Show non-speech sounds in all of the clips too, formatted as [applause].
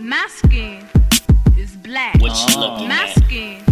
My skin is black. What you looking My at? skin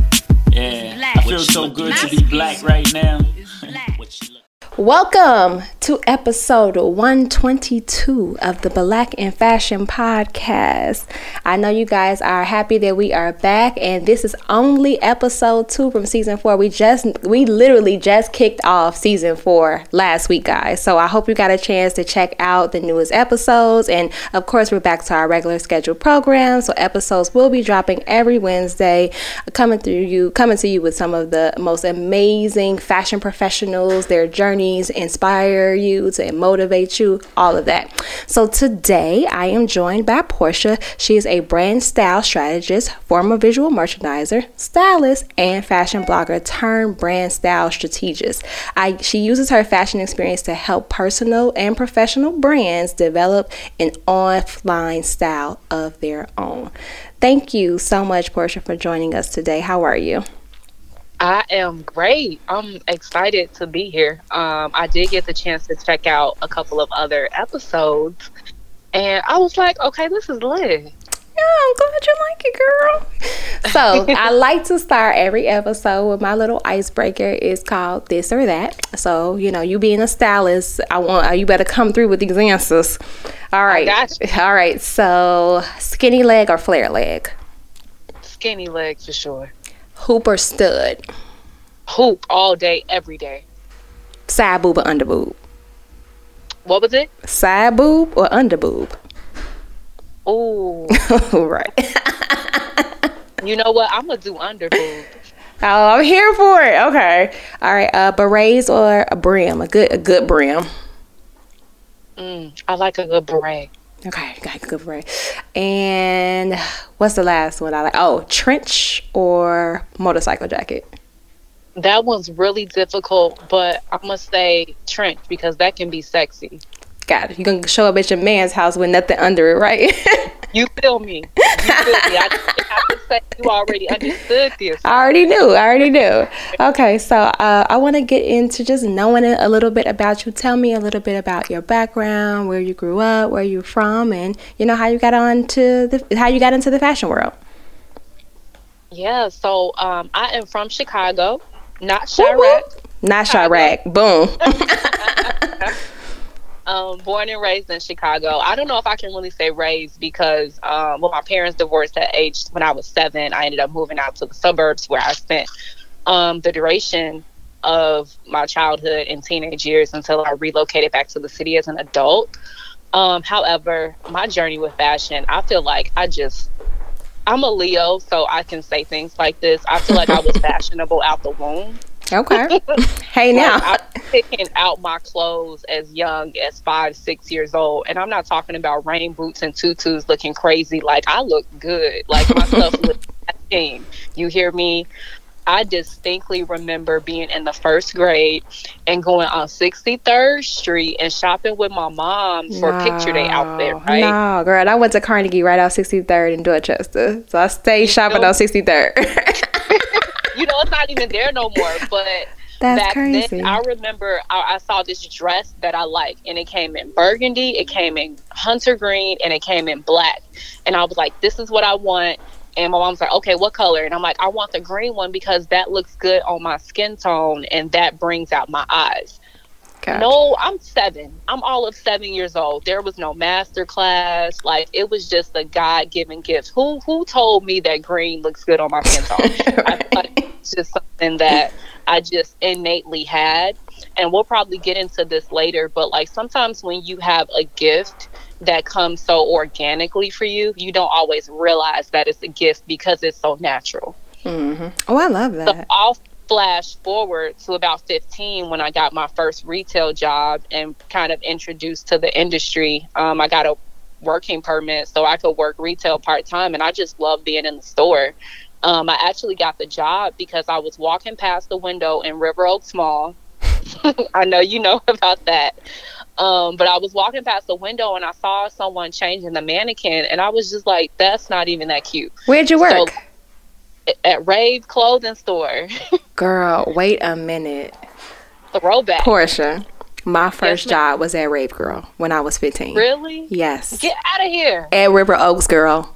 Yeah, black. I feel so good to be black right now. black. [laughs] What you look- Welcome to episode 122 of the Black in Fashion podcast. I know you guys are happy that we are back and this is only episode 2 from season 4. We just we literally just kicked off season 4 last week, guys. So I hope you got a chance to check out the newest episodes and of course we're back to our regular scheduled program. So episodes will be dropping every Wednesday coming through you coming to you with some of the most amazing fashion professionals, their journeys inspire you to motivate you, all of that. So today I am joined by Portia. She is a brand style strategist, former visual merchandiser, stylist, and fashion blogger turned brand style strategist. I she uses her fashion experience to help personal and professional brands develop an offline style of their own. Thank you so much, Portia, for joining us today. How are you? I am great. I'm excited to be here. Um, I did get the chance to check out a couple of other episodes, and I was like, okay, this is lit. Yeah, I'm glad you like it, girl. So I [laughs] like to start every episode with my little icebreaker. It's called this or that. So you know, you being a stylist, I want you better come through with these answers. All right, all right. So skinny leg or flare leg, Skinny leg for sure. Hoop or stud, Hoop all day, every day. side boob or under boob, What was it? side boob or under boob. Oh, [laughs] right. [laughs] you know what? I'm gonna do under boob. Oh, I'm here for it. Okay. All right. Uh, berets or a brim, a good, a good brim. Mm, I like a good beret. Okay, got good beret. And what's the last one I like? Oh, trench or motorcycle jacket. That one's really difficult, but I must say trench because that can be sexy. It. You gonna show up at your man's house with nothing under it, right? [laughs] You feel me? You feel me? I didn't have to say you already understood this. I already knew. I already knew. Okay, so uh, I want to get into just knowing a little bit about you. Tell me a little bit about your background, where you grew up, where you're from, and you know how you got on to the how you got into the fashion world. Yeah, so um, I am from Chicago, not Chiraq. Not Chiraq. Boom. [laughs] [laughs] Um, born and raised in Chicago. I don't know if I can really say raised because um, when my parents divorced at age when I was seven, I ended up moving out to the suburbs where I spent um, the duration of my childhood and teenage years until I relocated back to the city as an adult. Um, however, my journey with fashion, I feel like I just I'm a Leo, so I can say things like this. I feel like I was [laughs] fashionable out the womb. Okay. [laughs] Hey now. Like, I was picking out my clothes as young as five, six years old. And I'm not talking about rain boots and tutus looking crazy. Like, I look good. Like, my stuff [laughs] was team. You hear me? I distinctly remember being in the first grade and going on 63rd Street and shopping with my mom for picture day out there, right? No, girl, I went to Carnegie right off 63rd in Dorchester. So I stayed shopping know? on 63rd. [laughs] you know, it's not even there no more. But [laughs] That's back crazy. then, I remember I, I saw this dress that I like, and it came in burgundy, it came in hunter green, and it came in black. And I was like, "This is what I want." And my mom's like, "Okay, what color?" And I'm like, "I want the green one because that looks good on my skin tone, and that brings out my eyes." Gotcha. No, I'm seven. I'm all of seven years old. There was no master class. Like it was just a God given gift. Who who told me that green looks good on my skin tone? [laughs] I feel like it's just something that I just innately had. And we'll probably get into this later, but like sometimes when you have a gift that comes so organically for you, you don't always realize that it's a gift because it's so natural. hmm Oh, I love that. I'll flash forward to about 15 when I got my first retail job and kind of introduced to the industry. Um, I got a working permit so I could work retail part time, and I just love being in the store. Um, I actually got the job because I was walking past the window in River Oaks Mall. [laughs] I know you know [laughs] about that. Um, but I was walking past the window and I saw someone changing the mannequin, and I was just like, that's not even that cute. Where'd you work? So- At Rave Clothing Store. [laughs] Girl, wait a minute. Throwback. Portia, my first ma'am. job was at Rave Girl when I was 15. Really? Yes. Get out of here. At River Oaks Girl.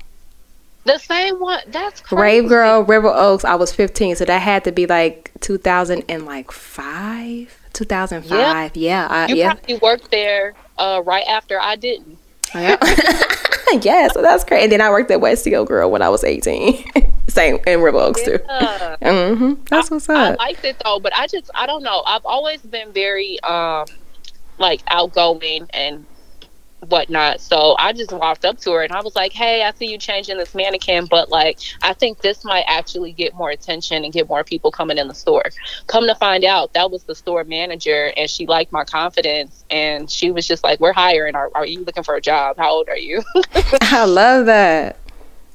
The same one. That's crazy. Rave Girl, River Oaks. I was 15, so that had to be like 2000 and like five, 2005. Yeah, I, You yeah, probably worked there uh, right after I didn't. Yeah. [laughs] yeah. So that's great. And then I worked at Westfield Girl when I was 18. [laughs] Same in River Oaks too. Yeah. hmm That's what's up. I liked it though, but I just I don't know. I've always been very um like outgoing and whatnot. So I just walked up to her and I was like, Hey, I see you changing this mannequin, but like I think this might actually get more attention and get more people coming in the store. Come to find out that was the store manager and she liked my confidence and she was just like, We're hiring. Are, are you looking for a job? How old are you? [laughs] I love that.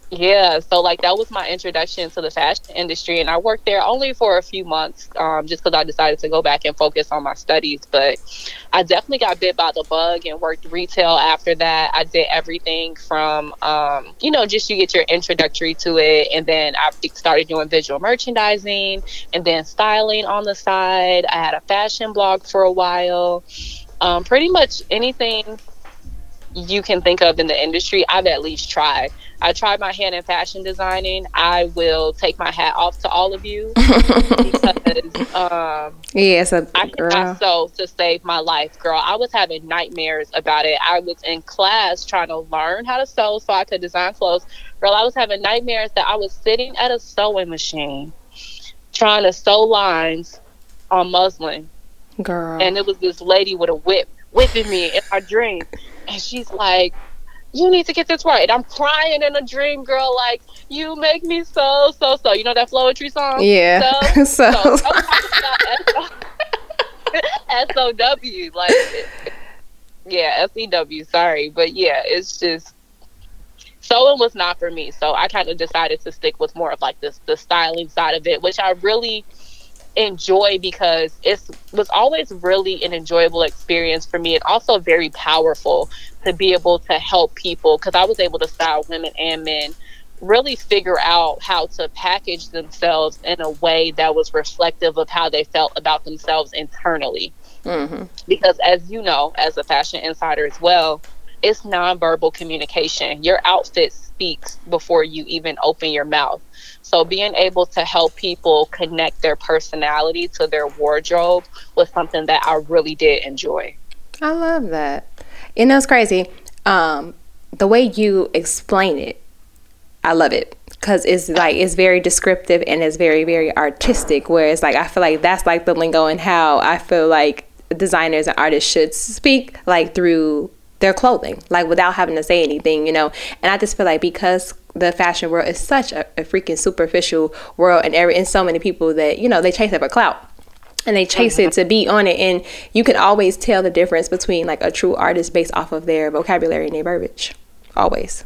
Yeah, so like that was my introduction to the fashion industry, and I worked there only for a few months, um, just because I decided to go back and focus on my studies. But I definitely got bit by the bug and worked retail after that. I did everything from, um, you know, just you get your introductory to it, and then I started doing visual merchandising and then styling on the side. I had a fashion blog for a while. Um, pretty much anything you can think of in the industry, I've at least tried. I tried my hand in fashion designing. I will take my hat off to all of you [laughs] because um, Yeah, so I girl. cannot sew to save my life, girl. I was having nightmares about it. I was in class trying to learn how to sew so I could design clothes. Girl, I was having nightmares that I was sitting at a sewing machine trying to sew lines on muslin Girl. and it was this lady with a whip whipping me in my dream and she's like you need to get this right. I'm crying in a dream girl. Like you make me so so so. You know that poetry song? Yeah. so, [laughs] So, so. I'm talking about SO SOW [laughs] like yeah SEW sorry. But yeah it's just sewing was not for me. So I kind of decided to stick with more of like this the styling side of it which I really enjoy because it was always really an enjoyable experience for me and also very powerful to be able to help people because I was able to style women and men really figure out how to package themselves in a way that was reflective of how they felt about themselves internally. Mhm. Because, as you know, as a fashion insider as well, it's nonverbal communication. Your outfit speaks before you even open your mouth. So, being able to help people connect their personality to their wardrobe was something that I really did enjoy. I love that. You know, it's crazy. Um, the way you explain it, I love it because it's like it's very descriptive and it's very very artistic. Whereas like I feel like that's like the lingo and how I feel like designers and artists should speak like through their clothing, like without having to say anything, you know. And I just feel like because the fashion world is such a, a freaking superficial world, and every and so many people that you know they chase after clout and they chase it mm-hmm. to be on it and you can always tell the difference between like a true artist based off of their vocabulary and their verbiage always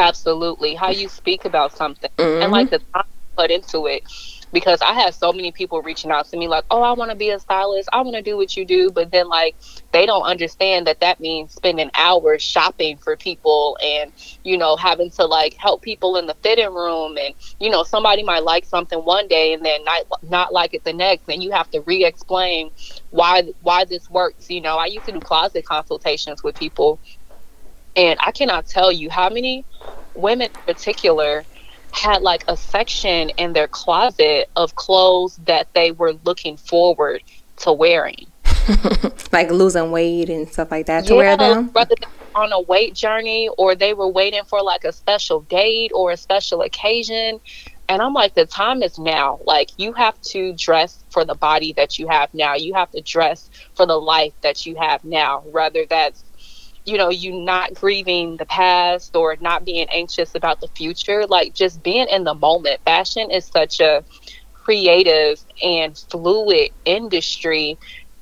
Absolutely. How you speak about something and like mm-hmm. the time put into it. Because I have so many people reaching out to me like, oh, I want to be a stylist. I want to do what you do. But then, like, they don't understand that that means spending hours shopping for people and, you know, having to like help people in the fitting room. And, you know, somebody might like something one day and then not, not like it the next. And you have to re explain why, why this works. You know, I used to do closet consultations with people. And I cannot tell you how many women in particular had like a section in their closet of clothes that they were looking forward to wearing. [laughs] like losing weight and stuff like that to wear them whether they were on a weight journey or they were waiting for like a special date or a special occasion. And I'm like, the time is now. Like, you have to dress for the body that you have now. You have to dress for the life that you have now, whether that's you know, you not grieving the past or not being anxious about the future, like just being in the moment. Fashion is such a creative and fluid industry,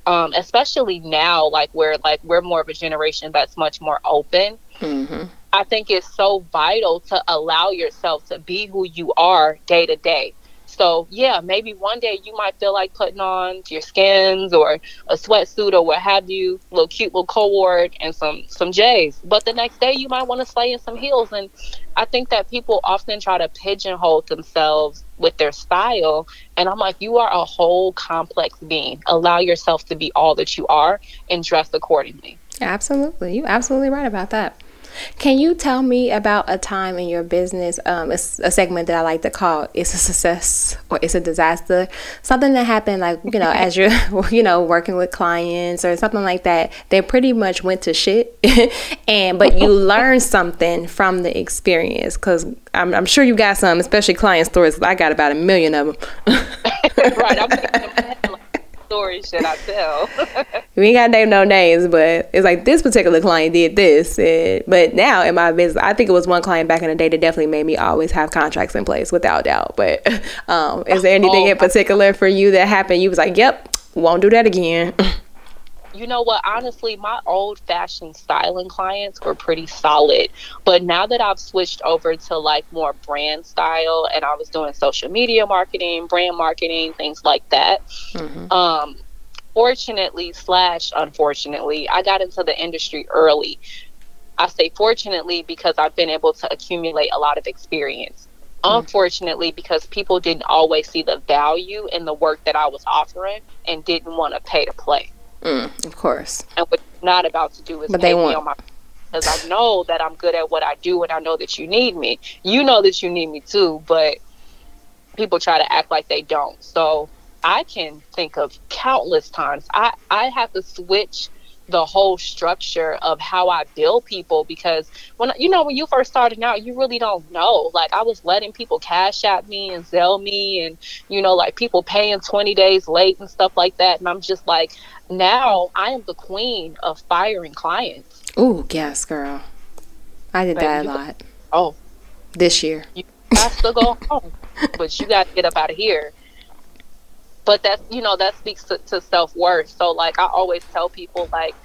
um, especially now, like where like we're more of a generation that's much more open. hmm I think it's so vital to allow yourself to be who you are day to day. So yeah, maybe one day you might feel like putting on your skins or a sweatsuit or what have you, little cute little cord and some some J's. But the next day you might want to slay in some heels. And I think that people often try to pigeonhole themselves with their style. And I'm like, you are a whole complex being. Allow yourself to be all that you are and dress accordingly. absolutely You're absolutely right about that Can you tell me about a time in your business? Um, it's a segment that I like to call "It's a Success" or "It's a Disaster." Something that happened, like you know, as you're [laughs] you know working with clients or something like that. They pretty much went to shit, [laughs] and but you learned something from the experience. Because I'm, I'm sure you got some, especially client stories. I got about a million of them. [laughs] right. I'm thinking, like, story should I tell? [laughs] we ain't got to name no names, but it's like this particular client did this. And, but now in my business, I think it was one client back in the day that definitely made me always have contracts in place without doubt. But [laughs] um, is there anything Oh, in particular for you that happened? You was like, yep, won't do that again. [laughs] you know what? Honestly, my old fashioned styling clients were pretty solid. But now that I've switched over to like more brand style and I was doing social media marketing, brand marketing, things like that. Um, fortunately slash unfortunately, I got into the industry early. I say fortunately because I've been able to accumulate a lot of experience. Unfortunately, because people didn't always see the value in the work that I was offering and didn't want to pay to play Mm, of course. and what I'm not about to do is But they me want- on my because I know that I'm good at what I do and I know that you need me. You know that you need me too, but people try to act like they don't. So I can think of countless times I I have to switch the whole structure of how I bill people because when you know when you first starting out you really don't know like I was letting people cash at me and sell me and you know like people paying 20 days late and stuff like that and I'm just like now I am the queen of firing clients Ooh, yes, girl. I did Baby, that a lot oh this year. you got to go [laughs] home, but you got to get up out of here. But that's you know that speaks to, to self worth. So like I always tell people like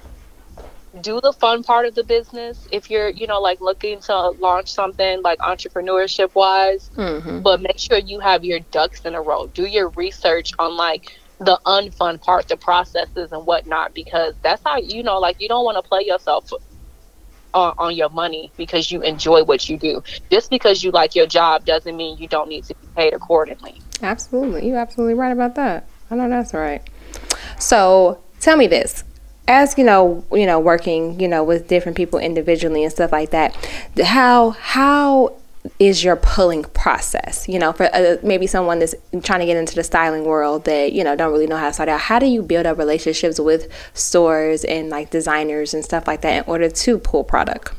do the fun part of the business. If you're you know like looking to launch something like entrepreneurship wise hmm but make sure you have your ducks in a row. Do your research on like the unfun part the processes and whatnot because that's how you know like you don't want to play yourself on, on your money because you enjoy what you do. Just because you like your job doesn't mean you don't need to be paid accordingly Absolutely. You're absolutely right about that. I know that's right. So tell me this. As you know, you know, working, you know, with different people individually and stuff like that, how how is your pulling process? You know, for uh, maybe someone that's trying to get into the styling world that you know don't really know how to start out. How do you build up relationships with stores and like designers and stuff like that in order to pull product?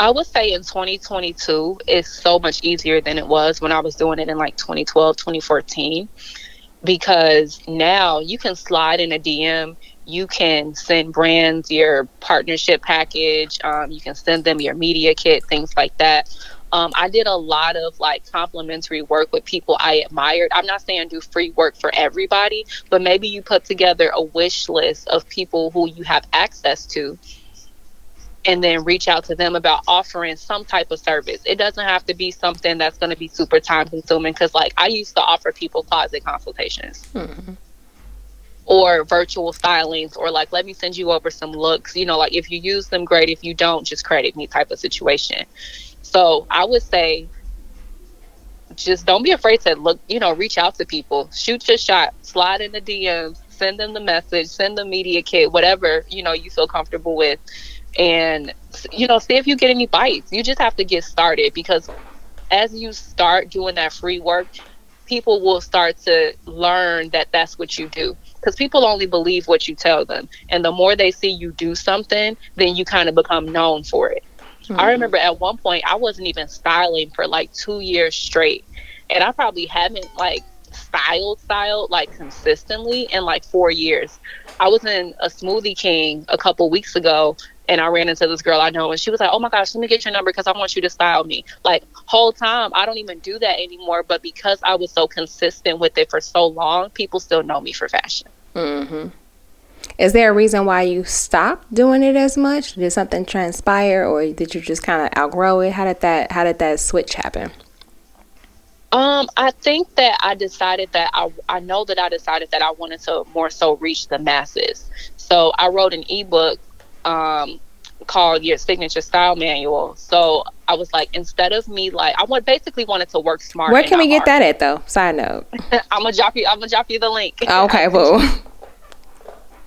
I would say in 2022 it's so much easier than it was when I was doing it in like 2012, 2014 because now you can slide in a DM, you can send brands your partnership package, um, you can send them your media kit, things like that. Um, I did a lot of like complimentary work with people I admired. I'm not saying do free work for everybody, but maybe you put together a wish list of people who you have access to and then reach out to them about offering some type of service. It doesn't have to be something that's going to be super time consuming because, like, I used to offer people closet consultations hmm. or virtual stylings, or like, let me send you over some looks. You know, like, if you use them, great. If you don't, just credit me type of situation. So I would say, just don't be afraid to look, you know, reach out to people, shoot your shot, slide in the DMs, send them the message, send the media kit, whatever, you know, you feel comfortable with and you know see if you get any bites. You just have to get started because as you start doing that free work people will start to learn that that's what you do. Because people only believe what you tell them. And the more they see you do something then you kind of become known for it. I mm-hmm. remember at one point i wasn't even styling for like two years straight. And i probably haven't like styled styled like consistently in like four years. I was in a smoothie king a couple weeks ago and I ran into this girl I know, and she was like, "Oh my gosh, let me get your number because I want you to style me." Like whole time, I don't even do that anymore. But because I was so consistent with it for so long, people still know me for fashion. Mm-hmm. Is there a reason why you stopped doing it as much? Did something transpire, or did you just kind of outgrow it? How did that How did that switch happen? Um, I think that I decided that I I know that I decided that I wanted to more so reach the masses. So I wrote an ebook um called Your Signature Style Manual. So I was like, instead of me like I want basically wanted to work smart. Where can we get that at, though? Side note. [laughs] I'm gonna drop you. I'm gonna drop you the link. Okay, [laughs] well,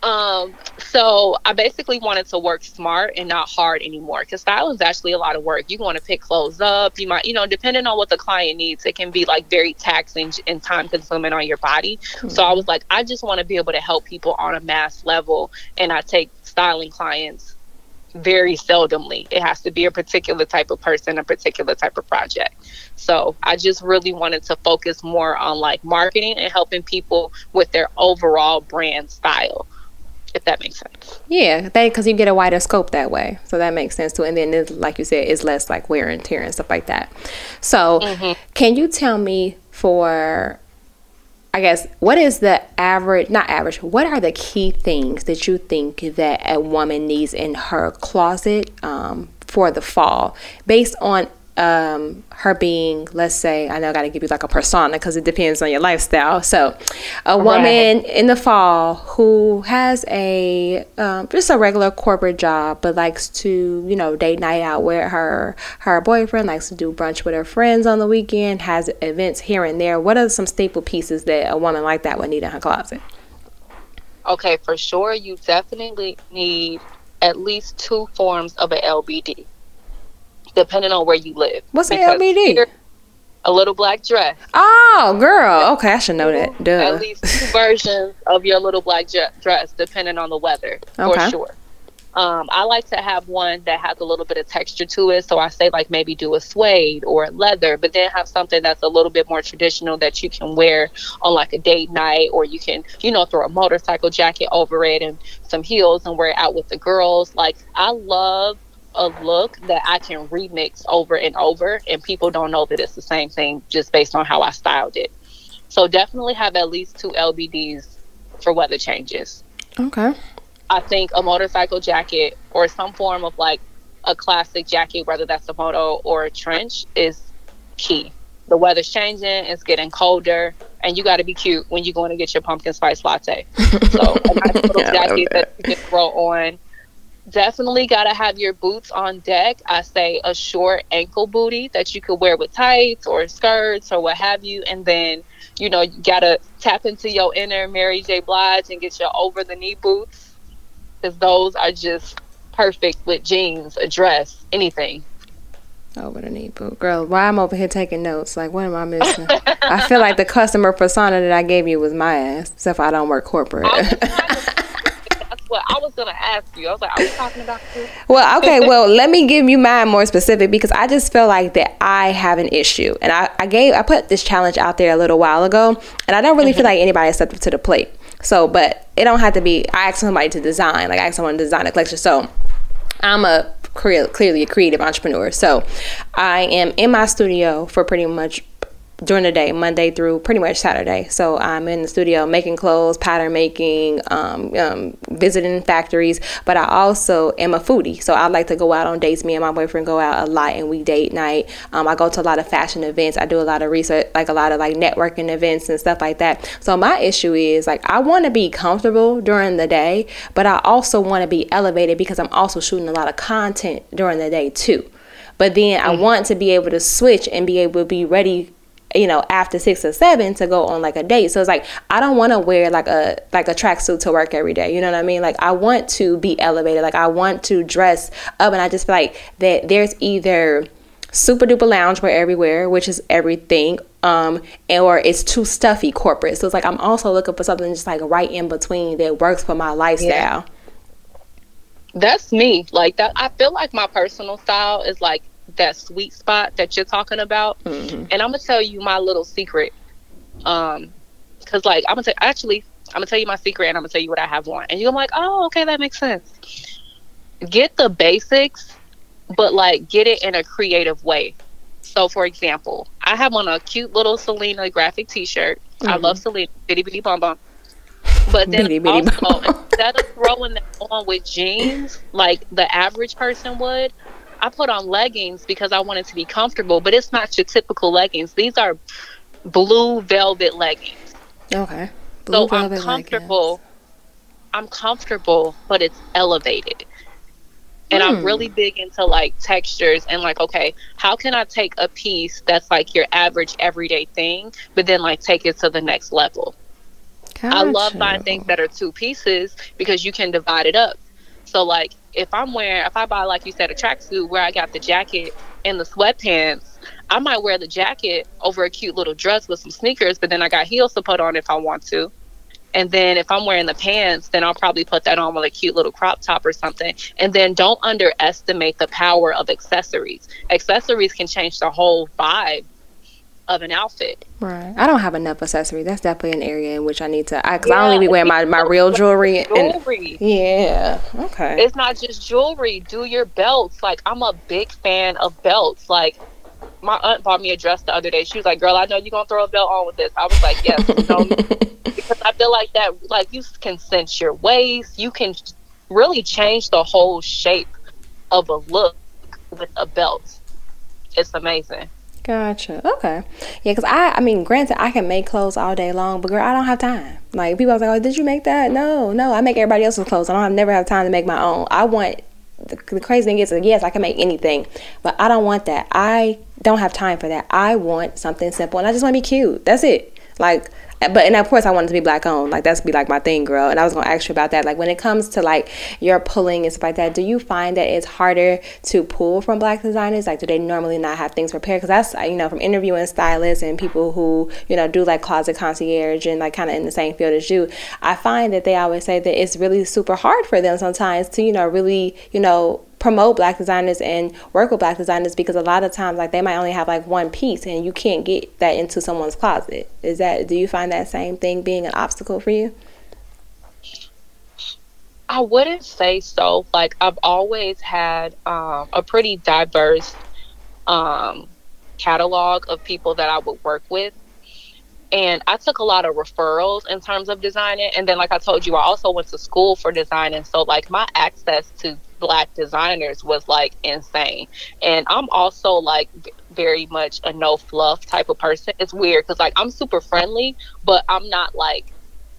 Um, so I basically wanted to work smart and not hard anymore because styling is actually a lot of work. You want to pick clothes up. You might, you know, depending on what the client needs, it can be like very taxing and time consuming on your body. Mm-hmm. So I was like, I just want to be able to help people on a mass level, and I take styling clients very seldomly. It has to be a particular type of person, a particular type of project. So I just really wanted to focus more on like marketing and helping people with their overall brand style if that makes sense. Yeah, because you get a wider scope that way, so that makes sense too. And then, like you said, it's less like wear and tear and stuff like that. So, mm-hmm. can you tell me for, I guess, what is the average? Not average. What are the key things that you think that a woman needs in her closet um, for the fall, based on um, her being, let's say, I know I got to give you like a persona because it depends on your lifestyle. So, a woman right. in the fall who has a um, just a regular corporate job, but likes to, you know, date night out with her her boyfriend, likes to do brunch with her friends on the weekend, has events here and there. What are some staple pieces that a woman like that would need in her closet? Okay, for sure, you definitely need at least two forms of an LBD depending on where you live. What's an LBD? A little black dress. Oh, girl. Okay, I should know that. Duh. At least two [laughs] versions of your little black dress, depending on the weather, okay. for sure. Um, I like to have one that has a little bit of texture to it. So I say like maybe do a suede or a leather, but then have something that's a little bit more traditional that you can wear on like a date night, or you can, you know, throw a motorcycle jacket over it and some heels and wear it out with the girls. Like I love a look that I can remix over and over, and people don't know that it's the same thing just based on how I styled it. So definitely have at least two LBDs for weather changes. Okay. I think a motorcycle jacket or some form of like a classic jacket, whether that's a moto or a trench, is key. The weather's changing, it's getting colder, and you got to be cute when you're going to get your pumpkin spice latte. [laughs] So a nice little jacket that you can throw on definitely got to have your boots on deck. I say a short ankle booty that you could wear with tights or skirts or what have you. And then, you know, you got to tap into your inner Mary J. Blige and get your over the knee boots because those are just perfect with jeans, a dress, anything. Over the knee boot. Girl, why I'm over here taking notes? Like, what am I missing? I feel like the customer persona that I gave you was my ass, except I don't work corporate [laughs] what I was gonna ask you. I was like, I was talking about you. Well, okay, [laughs] well, let me give you mine more specific because I just feel like that I have an issue, and I, I gave I put this challenge out there a little while ago, and I don't really mm-hmm. feel like anybody stepped up to the plate. So, but it don't have to be. I asked somebody to design, like I asked someone to design a collection. So, I'm a clearly a creative entrepreneur. So, I am in my studio for pretty much during the day, Monday through pretty much Saturday. So I'm in the studio making clothes, pattern making, um, um, visiting factories. But I also am a foodie, so I like to go out on dates. Me and my boyfriend go out a lot, and we date night. Um, I go to a lot of fashion events. I do a lot of research, like a lot of like networking events and stuff like that. So my issue is like I want to be comfortable during the day, but I also want to be elevated because I'm also shooting a lot of content during the day too. But then I mm-hmm. want to be able to switch and be able to be ready you know after six or seven to go on like a date. So it's like i don't want to wear like a like a tracksuit to work every day you know what i mean? Like i want to be elevated. Like i want to dress up and i just feel like that there's either super duper loungewear everywhere which is everything um or it's too stuffy corporate. So it's like i'm also looking for something just like right in between that works for my lifestyle. Yeah. that's me. Like that i feel like my personal style is like that sweet spot that you're talking about. Mm-hmm. And I'm gonna tell you my little secret. Um, cause like I'm gonna tell actually I'm gonna tell you my secret and I'm gonna tell you what I have on, and you're gonna like, oh, okay, that makes sense. Get the basics, but like get it in a creative way. So, for example, I have on a cute little Selena graphic T-shirt. Mm-hmm. I love Selena, bidi bidi bom bom. But then bitty, bitty also, instead of throwing that on with jeans like the average person would, I put on leggings because I wanted to be comfortable, but it's not your typical leggings. These are blue velvet leggings. Okay. Blue so I'm comfortable. Leggings. I'm comfortable, but it's elevated. And I'm really hmm. big into like textures and like, okay, how can I take a piece that's like your average everyday thing, but then like take it to the next level? I love buying things that are two pieces because you can divide it up. So like if I'm wearing if I buy like you said a tracksuit where I got the jacket and the sweatpants, I might wear the jacket over a cute little dress with some sneakers, but then I got heels to put on if I want to. And then if I'm wearing the pants, then I'll probably put that on with a cute little crop top or something. And then don't underestimate the power of accessories. Accessories can change the whole vibe of an outfit. Right. I don't have enough accessories. That's definitely an area in which I need to. I, Cause I only be wearing my, my real jewelry. And, yeah. Okay. it's not just jewelry. Do your belts. Like I'm a big fan of belts. Like my aunt bought me a dress the other day. She was like, "Girl, I know you're gonna throw a belt on with this." I was like, "Yes." [laughs] because I feel like that. Like you can cinch your waist. You can really change the whole shape of a look with a belt. It's amazing. Gotcha. Okay. Yeah, because I, I mean, granted, I can make clothes all day long, but girl, I don't have time. Like people are like, "Oh, did you make that?" No, no, I make everybody else's clothes. I don't have, never have time to make my own. I want. The, the crazy thing is, yes, I can make anything, but I don't want that. I don't have time for that. I want something simple, and I just want to be cute. That's it. Like, but and of course, I wanted to be black owned. Like that's be like my thing, girl. And I was gonna ask you about that. Like when it comes to like your pulling and stuff like that, do you find that it's harder to pull from black designers? Like, do they normally not have things prepared? Because that's you know from interviewing stylists and people who you know do like closet concierge and like kind of in the same field as you, I find that they always say that it's really super hard for them sometimes to you know really you know promote black designers and work with black designers because a lot of times like they might only have like one piece and you can't get that into someone's closet is that do you find that same thing being an obstacle for you I wouldn't say so. Like I've always had um, a pretty diverse um, catalog of people that I would work with. And I took a lot of referrals in terms of designing. And then, like I told you, I also went to school for designing. So, like, my access to black designers was like insane. And I'm also like very much a no fluff type of person. It's weird because, like, I'm super friendly, but I'm not like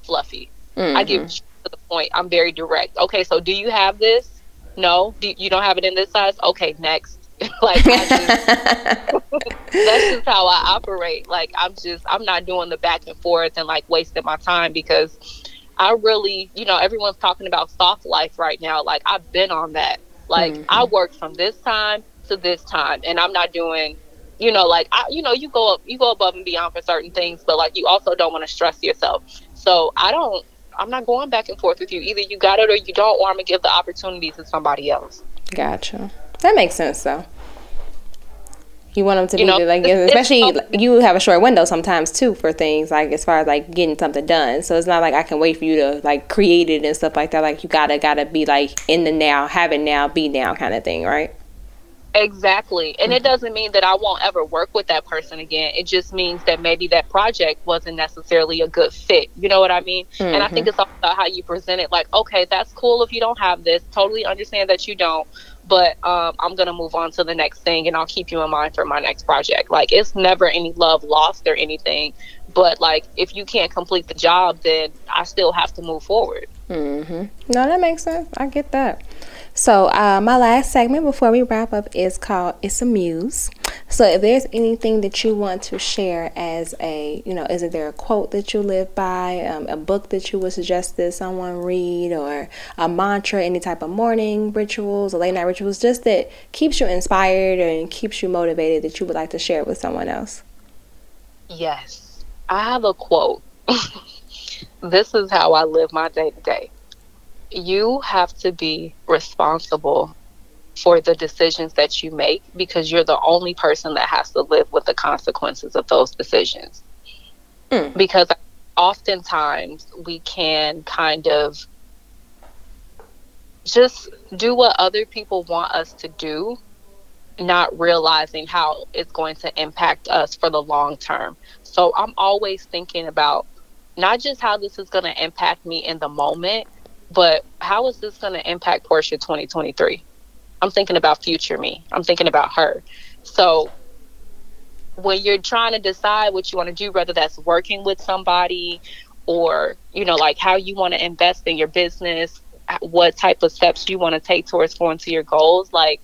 fluffy. I get mm-hmm. to the point. I'm very direct. Okay, so do you have this? No. Do you don't have it in this size? Okay, next. [laughs] like just, [laughs] that's just how I operate. Like I'm just I'm not doing the back and forth and like wasting my time because I really, you know, everyone's talking about soft life right now. Like I've been on that. Like I mm-hmm. work from this time to this time and I'm not doing you know, like I, you know, you go up, you go above and beyond for certain things, but like you also don't want to stress yourself. So I don't, I'm not going back and forth with you. Either you got it or you don't, or I'm gonna give the opportunity to somebody else. gotcha that makes sense though you want them to You be know, like especially it's- you have a short window sometimes too for things like as far as like getting something done. So it's not like i can wait for you to like create it and stuff like that. Like you gotta gotta be like in the now have it now be now kind of thing right Exactly. And it mm-hmm. doesn't mean that I won't ever work with that person again. It just means that maybe that project wasn't necessarily a good fit. You know what I mean? And I think mm-hmm. it's all about how you present it. Like, okay, that's cool if you don't have this. Totally understand that you don't. But um, I'm going to move on to the next thing and I'll keep you in mind for my next project. Like, it's never any love lost or anything. But, like, if you can't complete the job, then I still have to move forward. Mm-hmm. No, that makes sense. I get that. So, uh, my last segment before we wrap up is called It's a Muse. So, if there's anything that you want to share as a, you know, is there a quote that you live by, um, a book that you would suggest that someone read, or a mantra, any type of morning rituals or late night rituals, just that keeps you inspired and keeps you motivated that you would like to share with someone else? Yes. I have a quote. [laughs] this is how I live my day to day. You have to be responsible for the decisions that you make because you're the only person that has to live with the consequences of those decisions. Mm. Because oftentimes we can kind of just do what other people want us to do not realizing how it's going to impact us for the long term. So I'm always thinking about not just how this is going to impact me in the moment, but how is this going to impact Portia 2023? I'm thinking about future me. I'm thinking about her. So when you're trying to decide what you want to do, whether that's working with somebody or, you know, like how you want to invest in your business, what type of steps you want to take towards going to your goals, like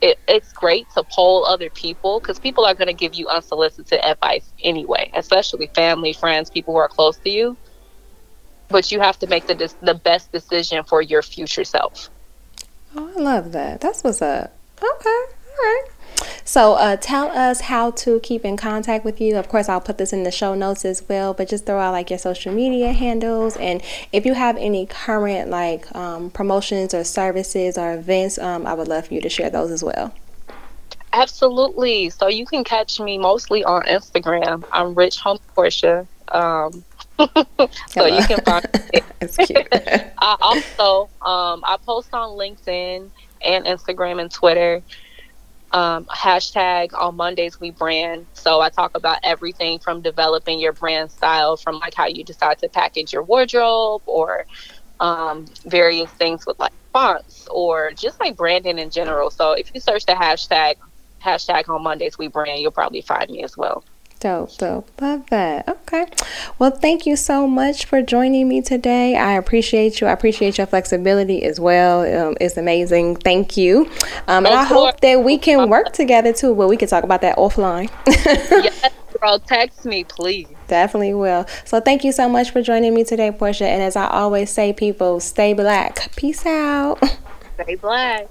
it, it's great to poll other people because people are going to give you unsolicited advice anyway, especially family, friends, people who are close to you. But you have to make the the best decision for your future self. Oh, I love that. That's what's up. Okay. All right. So, uh, tell us how to keep in contact with you. Of course, I'll put this in the show notes as well, but just throw out like your social media handles. And if you have any current like um, promotions or services or events, um, I would love for you to share those as well. Absolutely. So, you can catch me mostly on Instagram. I'm Rich Home Portia. Um, [laughs] so you can find [laughs] it. It's cute. [laughs] I also um, I post on LinkedIn and Instagram and Twitter. Um, hashtag on Mondays we brand. So I talk about everything from developing your brand style, from like how you decide to package your wardrobe, or um, various things with like fonts, or just like branding in general. So if you search the hashtag hashtag on Mondays we brand, you'll probably find me as well. Dope, dope. Love that. Okay. Well, thank you so much for joining me today. I appreciate you. I appreciate your flexibility as well. Um, it's amazing. Thank you. Um, and Of I hope that we can work together too, but we can talk about that offline. [laughs] yes, girl, text me, please. Definitely will. So thank you so much for joining me today, Portia. And as I always say, people, stay black. Peace out. [laughs] Stay black.